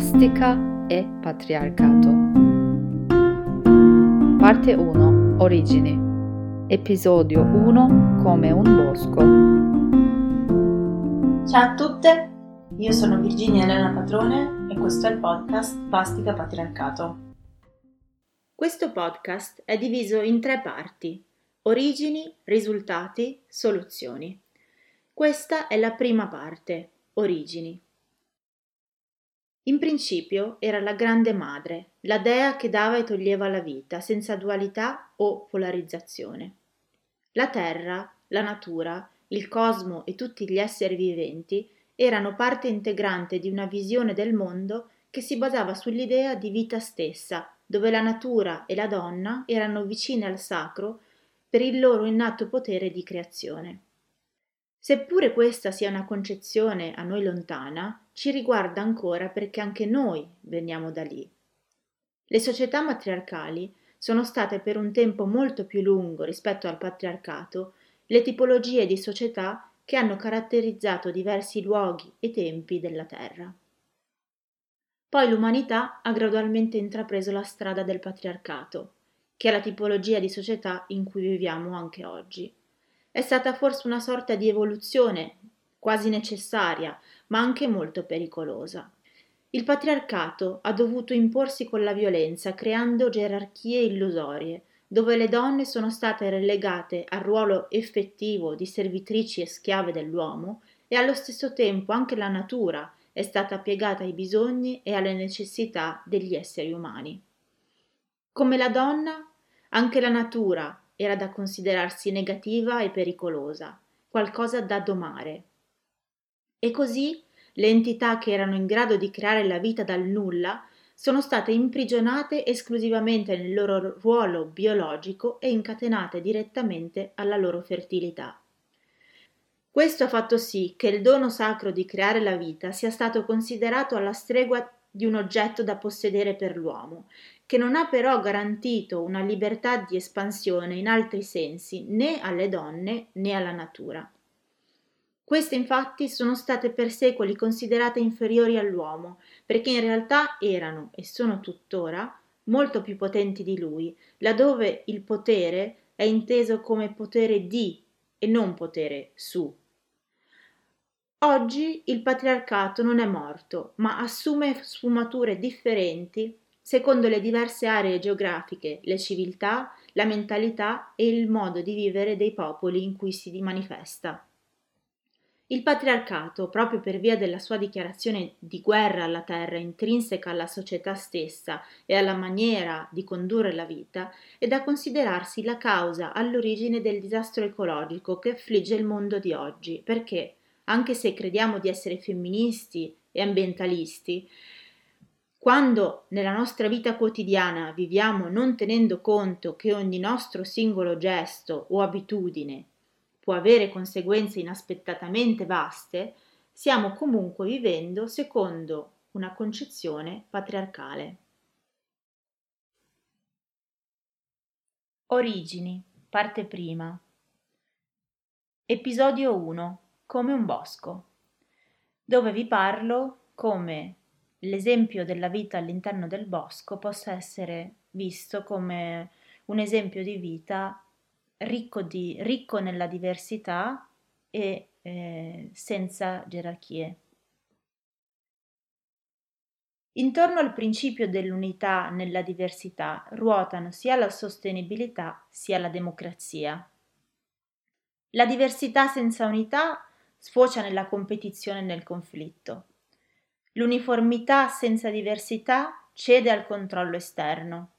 Plastica e patriarcato. Parte 1. Origini. Episodio 1. Come un bosco. Ciao a tutte, io sono Virginia Elena Patrone e questo è il podcast Plastica Patriarcato. Questo podcast è diviso in tre parti. Origini, risultati, soluzioni. Questa è la prima parte, origini. In principio era la grande madre, la dea che dava e toglieva la vita, senza dualità o polarizzazione. La terra, la natura, il cosmo e tutti gli esseri viventi erano parte integrante di una visione del mondo che si basava sull'idea di vita stessa, dove la natura e la donna erano vicine al sacro per il loro innato potere di creazione. Seppure questa sia una concezione a noi lontana, ci riguarda ancora perché anche noi veniamo da lì. Le società matriarcali sono state per un tempo molto più lungo rispetto al patriarcato le tipologie di società che hanno caratterizzato diversi luoghi e tempi della Terra. Poi l'umanità ha gradualmente intrapreso la strada del patriarcato, che è la tipologia di società in cui viviamo anche oggi. È stata forse una sorta di evoluzione quasi necessaria, ma anche molto pericolosa. Il patriarcato ha dovuto imporsi con la violenza, creando gerarchie illusorie, dove le donne sono state relegate al ruolo effettivo di servitrici e schiave dell'uomo e allo stesso tempo anche la natura è stata piegata ai bisogni e alle necessità degli esseri umani. Come la donna, anche la natura era da considerarsi negativa e pericolosa, qualcosa da domare. E così le entità che erano in grado di creare la vita dal nulla sono state imprigionate esclusivamente nel loro ruolo biologico e incatenate direttamente alla loro fertilità. Questo ha fatto sì che il dono sacro di creare la vita sia stato considerato alla stregua di un oggetto da possedere per l'uomo, che non ha però garantito una libertà di espansione in altri sensi né alle donne né alla natura. Queste infatti sono state per secoli considerate inferiori all'uomo, perché in realtà erano, e sono tuttora, molto più potenti di lui, laddove il potere è inteso come potere di e non potere su. Oggi il patriarcato non è morto, ma assume sfumature differenti secondo le diverse aree geografiche, le civiltà, la mentalità e il modo di vivere dei popoli in cui si manifesta. Il patriarcato, proprio per via della sua dichiarazione di guerra alla terra intrinseca alla società stessa e alla maniera di condurre la vita, è da considerarsi la causa all'origine del disastro ecologico che affligge il mondo di oggi, perché, anche se crediamo di essere femministi e ambientalisti, quando nella nostra vita quotidiana viviamo non tenendo conto che ogni nostro singolo gesto o abitudine può avere conseguenze inaspettatamente vaste, stiamo comunque vivendo secondo una concezione patriarcale. Origini, parte prima. Episodio 1. Come un bosco, dove vi parlo come l'esempio della vita all'interno del bosco possa essere visto come un esempio di vita ricco, di, ricco nella diversità e eh, senza gerarchie. Intorno al principio dell'unità nella diversità ruotano sia la sostenibilità sia la democrazia. La diversità senza unità sfocia nella competizione e nel conflitto. L'uniformità senza diversità cede al controllo esterno.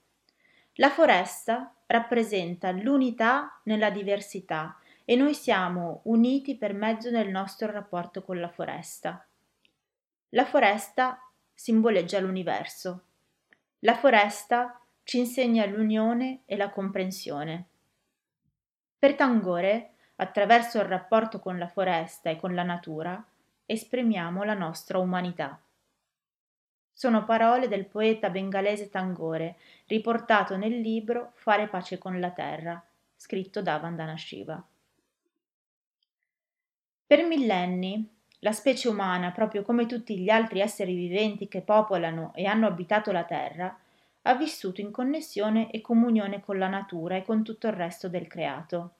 La foresta rappresenta l'unità nella diversità e noi siamo uniti per mezzo del nostro rapporto con la foresta. La foresta simboleggia l'universo. La foresta ci insegna l'unione e la comprensione. Per Tangore, attraverso il rapporto con la foresta e con la natura, esprimiamo la nostra umanità. Sono parole del poeta bengalese Tangore, riportato nel libro Fare pace con la terra, scritto da Vandana Shiva. Per millenni la specie umana, proprio come tutti gli altri esseri viventi che popolano e hanno abitato la Terra, ha vissuto in connessione e comunione con la natura e con tutto il resto del creato.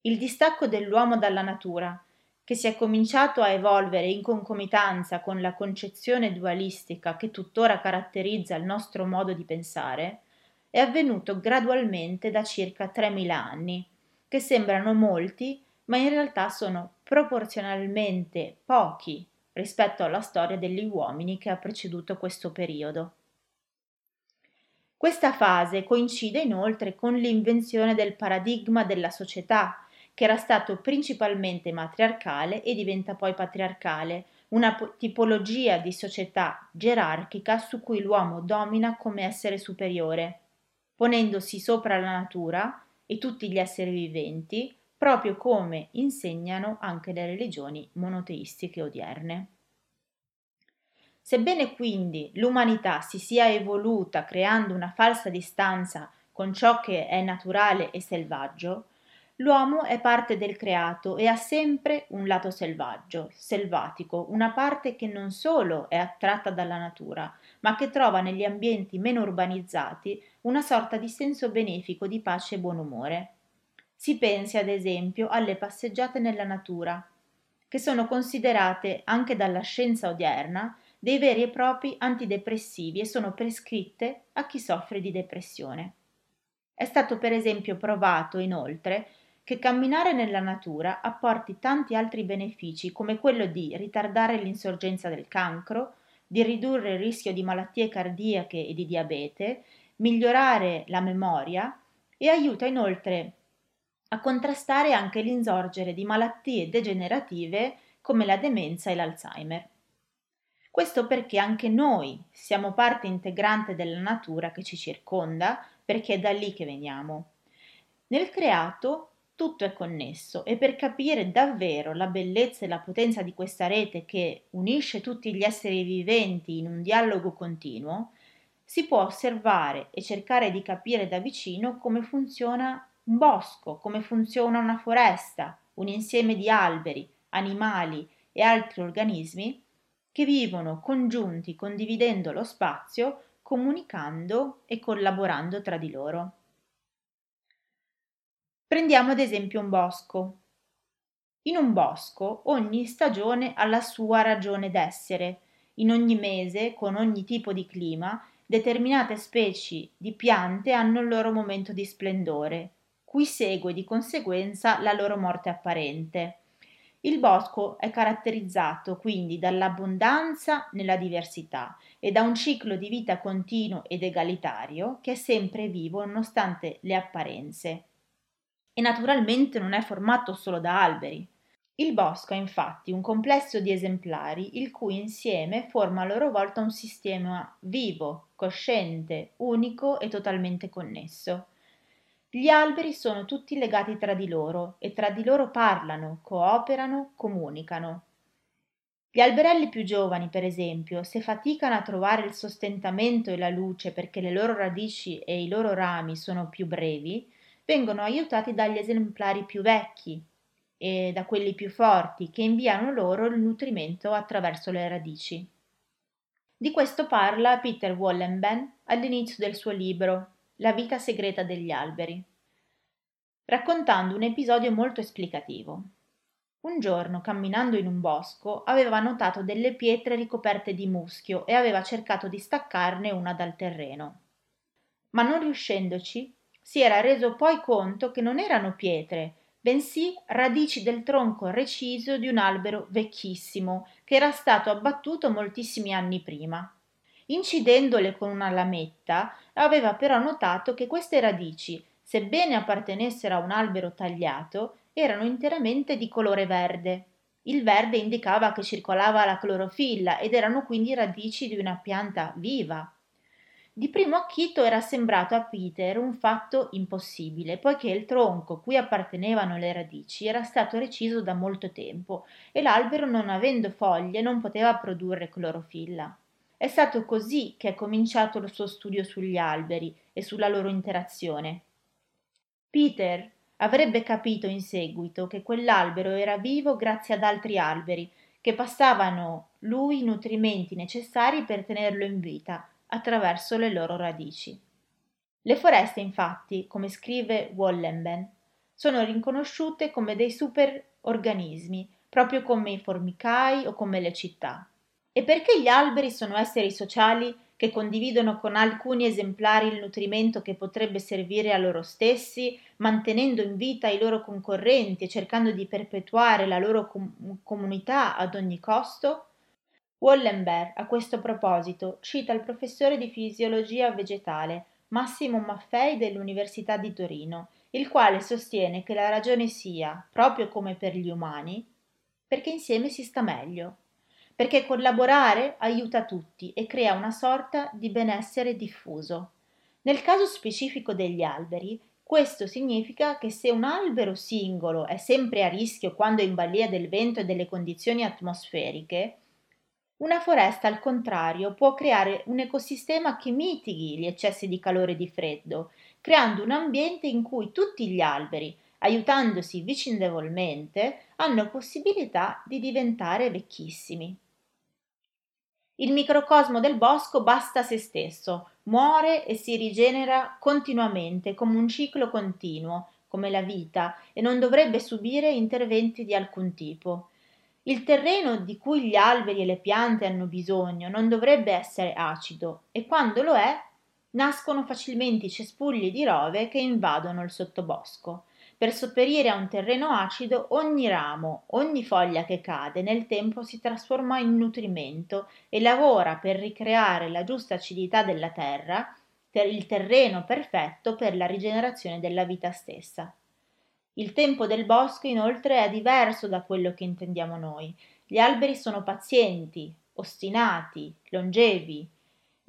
Il distacco dell'uomo dalla natura, che si è cominciato a evolvere in concomitanza con la concezione dualistica che tuttora caratterizza il nostro modo di pensare, è avvenuto gradualmente da circa 3.000 anni, che sembrano molti, ma in realtà sono proporzionalmente pochi rispetto alla storia degli uomini che ha preceduto questo periodo. Questa fase coincide inoltre con l'invenzione del paradigma della società, che era stato principalmente matriarcale e diventa poi patriarcale, una tipologia di società gerarchica su cui l'uomo domina come essere superiore, ponendosi sopra la natura e tutti gli esseri viventi, proprio come insegnano anche le religioni monoteistiche odierne. Sebbene quindi l'umanità si sia evoluta creando una falsa distanza con ciò che è naturale e selvaggio, l'uomo è parte del creato e ha sempre un lato selvaggio, selvatico, una parte che non solo è attratta dalla natura, ma che trova negli ambienti meno urbanizzati una sorta di senso benefico di pace e buon umore. Si pensi ad esempio alle passeggiate nella natura, che sono considerate anche dalla scienza odierna dei veri e propri antidepressivi e sono prescritte a chi soffre di depressione. È stato per esempio provato inoltre che camminare nella natura apporti tanti altri benefici come quello di ritardare l'insorgenza del cancro, di ridurre il rischio di malattie cardiache e di diabete, migliorare la memoria e aiuta inoltre a contrastare anche l'insorgere di malattie degenerative come la demenza e l'Alzheimer. Questo perché anche noi siamo parte integrante della natura che ci circonda, perché è da lì che veniamo. Nel creato tutto è connesso e per capire davvero la bellezza e la potenza di questa rete che unisce tutti gli esseri viventi in un dialogo continuo, si può osservare e cercare di capire da vicino come funziona un bosco, come funziona una foresta, un insieme di alberi, animali e altri organismi che vivono congiunti condividendo lo spazio, comunicando e collaborando tra di loro. Prendiamo ad esempio un bosco. In un bosco ogni stagione ha la sua ragione d'essere. In ogni mese, con ogni tipo di clima, determinate specie di piante hanno il loro momento di splendore, cui segue di conseguenza la loro morte apparente. Il bosco è caratterizzato quindi dall'abbondanza nella diversità e da un ciclo di vita continuo ed egalitario che è sempre vivo nonostante le apparenze. E naturalmente non è formato solo da alberi. Il bosco è infatti un complesso di esemplari il cui insieme forma a loro volta un sistema vivo, cosciente, unico e totalmente connesso. Gli alberi sono tutti legati tra di loro e tra di loro parlano, cooperano, comunicano. Gli alberelli più giovani, per esempio, se faticano a trovare il sostentamento e la luce perché le loro radici e i loro rami sono più brevi, vengono aiutati dagli esemplari più vecchi e da quelli più forti che inviano loro il nutrimento attraverso le radici. Di questo parla Peter Wallenben all'inizio del suo libro la vita segreta degli alberi, raccontando un episodio molto esplicativo. Un giorno, camminando in un bosco, aveva notato delle pietre ricoperte di muschio e aveva cercato di staccarne una dal terreno. Ma non riuscendoci, si era reso poi conto che non erano pietre, bensì radici del tronco reciso di un albero vecchissimo che era stato abbattuto moltissimi anni prima. Incidendole con una lametta, aveva però notato che queste radici, sebbene appartenessero a un albero tagliato, erano interamente di colore verde. Il verde indicava che circolava la clorofilla ed erano quindi radici di una pianta viva. Di primo acchito era sembrato a Peter un fatto impossibile, poiché il tronco cui appartenevano le radici era stato reciso da molto tempo e l'albero, non avendo foglie, non poteva produrre clorofilla. È stato così che è cominciato il suo studio sugli alberi e sulla loro interazione. Peter avrebbe capito in seguito che quell'albero era vivo grazie ad altri alberi che passavano lui i nutrimenti necessari per tenerlo in vita attraverso le loro radici. Le foreste, infatti, come scrive Wallenben, sono riconosciute come dei superorganismi, proprio come i formicai o come le città. E perché gli alberi sono esseri sociali che condividono con alcuni esemplari il nutrimento che potrebbe servire a loro stessi, mantenendo in vita i loro concorrenti e cercando di perpetuare la loro com- comunità ad ogni costo? Wallenberg a questo proposito cita il professore di fisiologia vegetale Massimo Maffei dell'Università di Torino, il quale sostiene che la ragione sia, proprio come per gli umani, perché insieme si sta meglio perché collaborare aiuta tutti e crea una sorta di benessere diffuso. Nel caso specifico degli alberi, questo significa che se un albero singolo è sempre a rischio quando è in balia del vento e delle condizioni atmosferiche, una foresta al contrario può creare un ecosistema che mitighi gli eccessi di calore e di freddo, creando un ambiente in cui tutti gli alberi, aiutandosi vicendevolmente, hanno possibilità di diventare vecchissimi. Il microcosmo del bosco basta a se stesso, muore e si rigenera continuamente come un ciclo continuo, come la vita, e non dovrebbe subire interventi di alcun tipo. Il terreno di cui gli alberi e le piante hanno bisogno non dovrebbe essere acido e quando lo è nascono facilmente i cespugli di rove che invadono il sottobosco. Per sopperire a un terreno acido, ogni ramo, ogni foglia che cade nel tempo si trasforma in nutrimento e lavora per ricreare la giusta acidità della terra, il terreno perfetto per la rigenerazione della vita stessa. Il tempo del bosco inoltre è diverso da quello che intendiamo noi. Gli alberi sono pazienti, ostinati, longevi,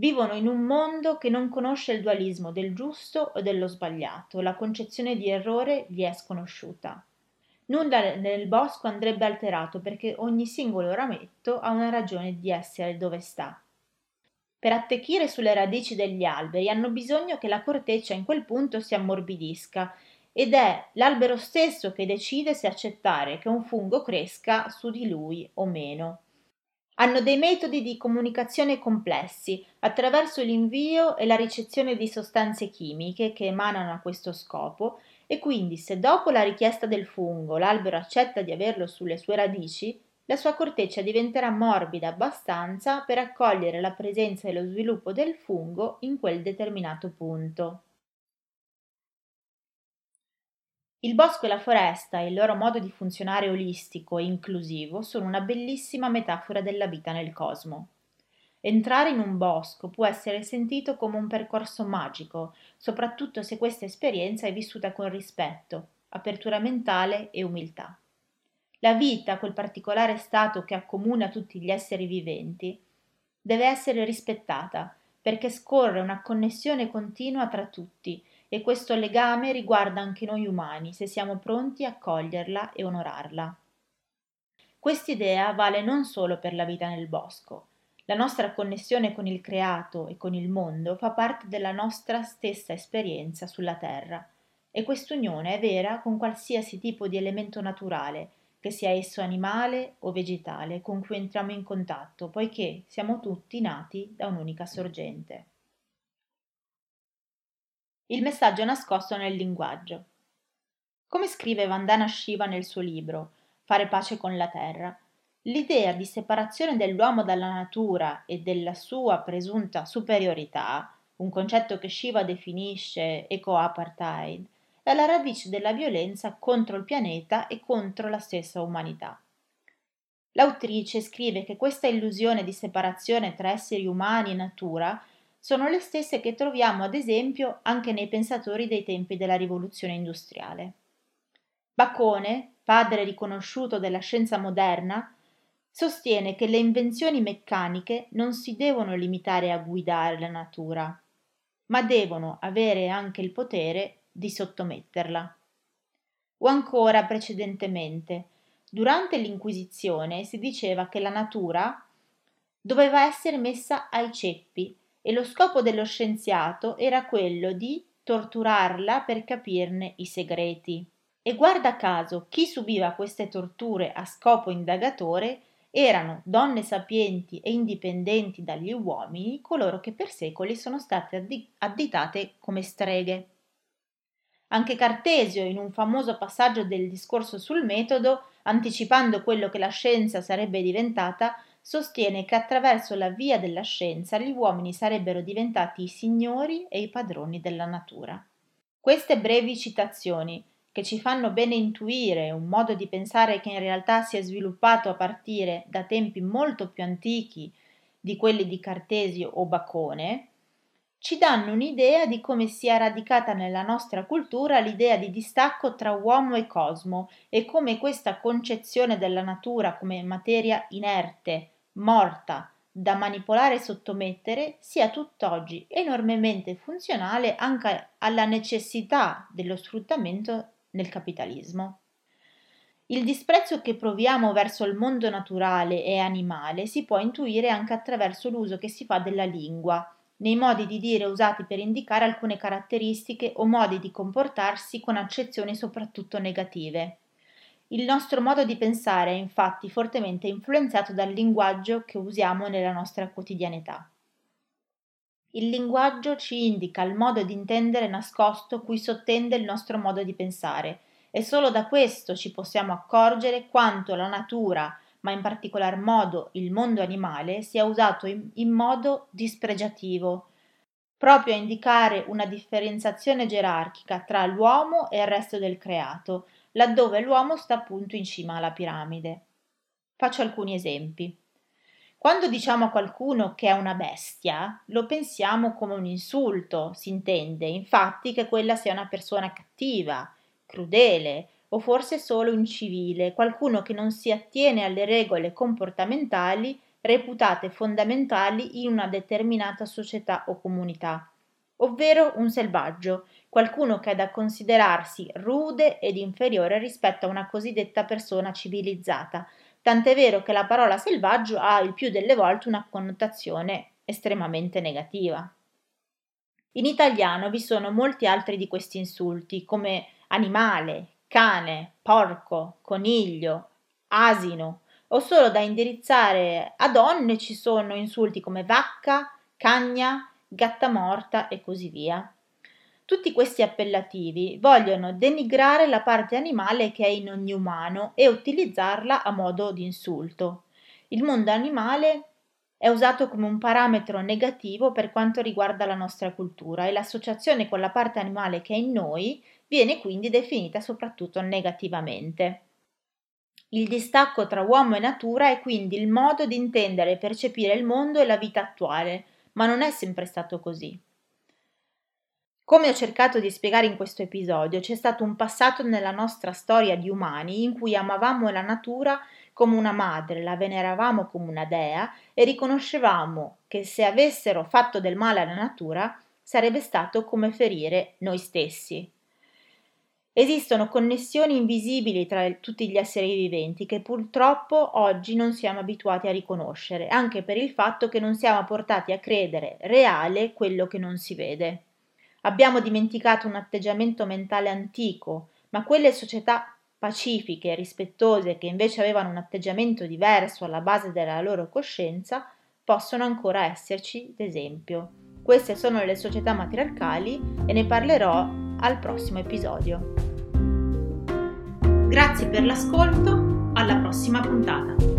Vivono in un mondo che non conosce il dualismo del giusto o dello sbagliato, la concezione di errore gli è sconosciuta. Nulla nel bosco andrebbe alterato perché ogni singolo rametto ha una ragione di essere dove sta. Per attecchire sulle radici degli alberi hanno bisogno che la corteccia in quel punto si ammorbidisca ed è l'albero stesso che decide se accettare che un fungo cresca su di lui o meno. Hanno dei metodi di comunicazione complessi attraverso l'invio e la ricezione di sostanze chimiche che emanano a questo scopo e quindi se dopo la richiesta del fungo l'albero accetta di averlo sulle sue radici, la sua corteccia diventerà morbida abbastanza per accogliere la presenza e lo sviluppo del fungo in quel determinato punto. Il bosco e la foresta e il loro modo di funzionare olistico e inclusivo sono una bellissima metafora della vita nel cosmo. Entrare in un bosco può essere sentito come un percorso magico, soprattutto se questa esperienza è vissuta con rispetto, apertura mentale e umiltà. La vita, quel particolare stato che accomuna tutti gli esseri viventi, deve essere rispettata perché scorre una connessione continua tra tutti e questo legame riguarda anche noi umani se siamo pronti a coglierla e onorarla. Quest'idea vale non solo per la vita nel bosco. La nostra connessione con il creato e con il mondo fa parte della nostra stessa esperienza sulla Terra e quest'unione è vera con qualsiasi tipo di elemento naturale, che sia esso animale o vegetale, con cui entriamo in contatto, poiché siamo tutti nati da un'unica sorgente. Il messaggio nascosto nel linguaggio. Come scrive Vandana Shiva nel suo libro Fare pace con la terra, l'idea di separazione dell'uomo dalla natura e della sua presunta superiorità, un concetto che Shiva definisce eco-apartheid, è la radice della violenza contro il pianeta e contro la stessa umanità. L'autrice scrive che questa illusione di separazione tra esseri umani e natura sono le stesse che troviamo ad esempio anche nei pensatori dei tempi della rivoluzione industriale. Bacone, padre riconosciuto della scienza moderna, sostiene che le invenzioni meccaniche non si devono limitare a guidare la natura, ma devono avere anche il potere di sottometterla. O ancora precedentemente, durante l'Inquisizione si diceva che la natura doveva essere messa ai ceppi e lo scopo dello scienziato era quello di torturarla per capirne i segreti. E guarda caso chi subiva queste torture a scopo indagatore erano donne sapienti e indipendenti dagli uomini, coloro che per secoli sono state additate come streghe. Anche Cartesio, in un famoso passaggio del discorso sul metodo, anticipando quello che la scienza sarebbe diventata, sostiene che attraverso la via della scienza gli uomini sarebbero diventati i signori e i padroni della natura. Queste brevi citazioni, che ci fanno bene intuire un modo di pensare che in realtà si è sviluppato a partire da tempi molto più antichi di quelli di Cartesio o Bacone, ci danno un'idea di come sia radicata nella nostra cultura l'idea di distacco tra uomo e cosmo e come questa concezione della natura come materia inerte, morta, da manipolare e sottomettere sia tutt'oggi enormemente funzionale anche alla necessità dello sfruttamento nel capitalismo. Il disprezzo che proviamo verso il mondo naturale e animale si può intuire anche attraverso l'uso che si fa della lingua, nei modi di dire usati per indicare alcune caratteristiche o modi di comportarsi con accezioni soprattutto negative. Il nostro modo di pensare è infatti fortemente influenzato dal linguaggio che usiamo nella nostra quotidianità. Il linguaggio ci indica il modo di intendere nascosto cui sottende il nostro modo di pensare e solo da questo ci possiamo accorgere quanto la natura ma in particolar modo il mondo animale, sia usato in, in modo dispregiativo, proprio a indicare una differenziazione gerarchica tra l'uomo e il resto del creato, laddove l'uomo sta appunto in cima alla piramide. Faccio alcuni esempi. Quando diciamo a qualcuno che è una bestia, lo pensiamo come un insulto, si intende infatti che quella sia una persona cattiva, crudele, o forse solo un civile, qualcuno che non si attiene alle regole comportamentali reputate fondamentali in una determinata società o comunità, ovvero un selvaggio, qualcuno che è da considerarsi rude ed inferiore rispetto a una cosiddetta persona civilizzata, tant'è vero che la parola selvaggio ha il più delle volte una connotazione estremamente negativa. In italiano vi sono molti altri di questi insulti, come animale, cane, porco, coniglio, asino, o solo da indirizzare a donne ci sono insulti come vacca, cagna, gatta morta e così via. Tutti questi appellativi vogliono denigrare la parte animale che è in ogni umano e utilizzarla a modo di insulto. Il mondo animale è usato come un parametro negativo per quanto riguarda la nostra cultura e l'associazione con la parte animale che è in noi viene quindi definita soprattutto negativamente. Il distacco tra uomo e natura è quindi il modo di intendere e percepire il mondo e la vita attuale, ma non è sempre stato così. Come ho cercato di spiegare in questo episodio, c'è stato un passato nella nostra storia di umani in cui amavamo la natura come una madre, la veneravamo come una dea e riconoscevamo che se avessero fatto del male alla natura sarebbe stato come ferire noi stessi. Esistono connessioni invisibili tra tutti gli esseri viventi che purtroppo oggi non siamo abituati a riconoscere, anche per il fatto che non siamo portati a credere reale quello che non si vede. Abbiamo dimenticato un atteggiamento mentale antico, ma quelle società pacifiche e rispettose che invece avevano un atteggiamento diverso alla base della loro coscienza possono ancora esserci d'esempio. Queste sono le società matriarcali e ne parlerò al prossimo episodio. Grazie per l'ascolto, alla prossima puntata.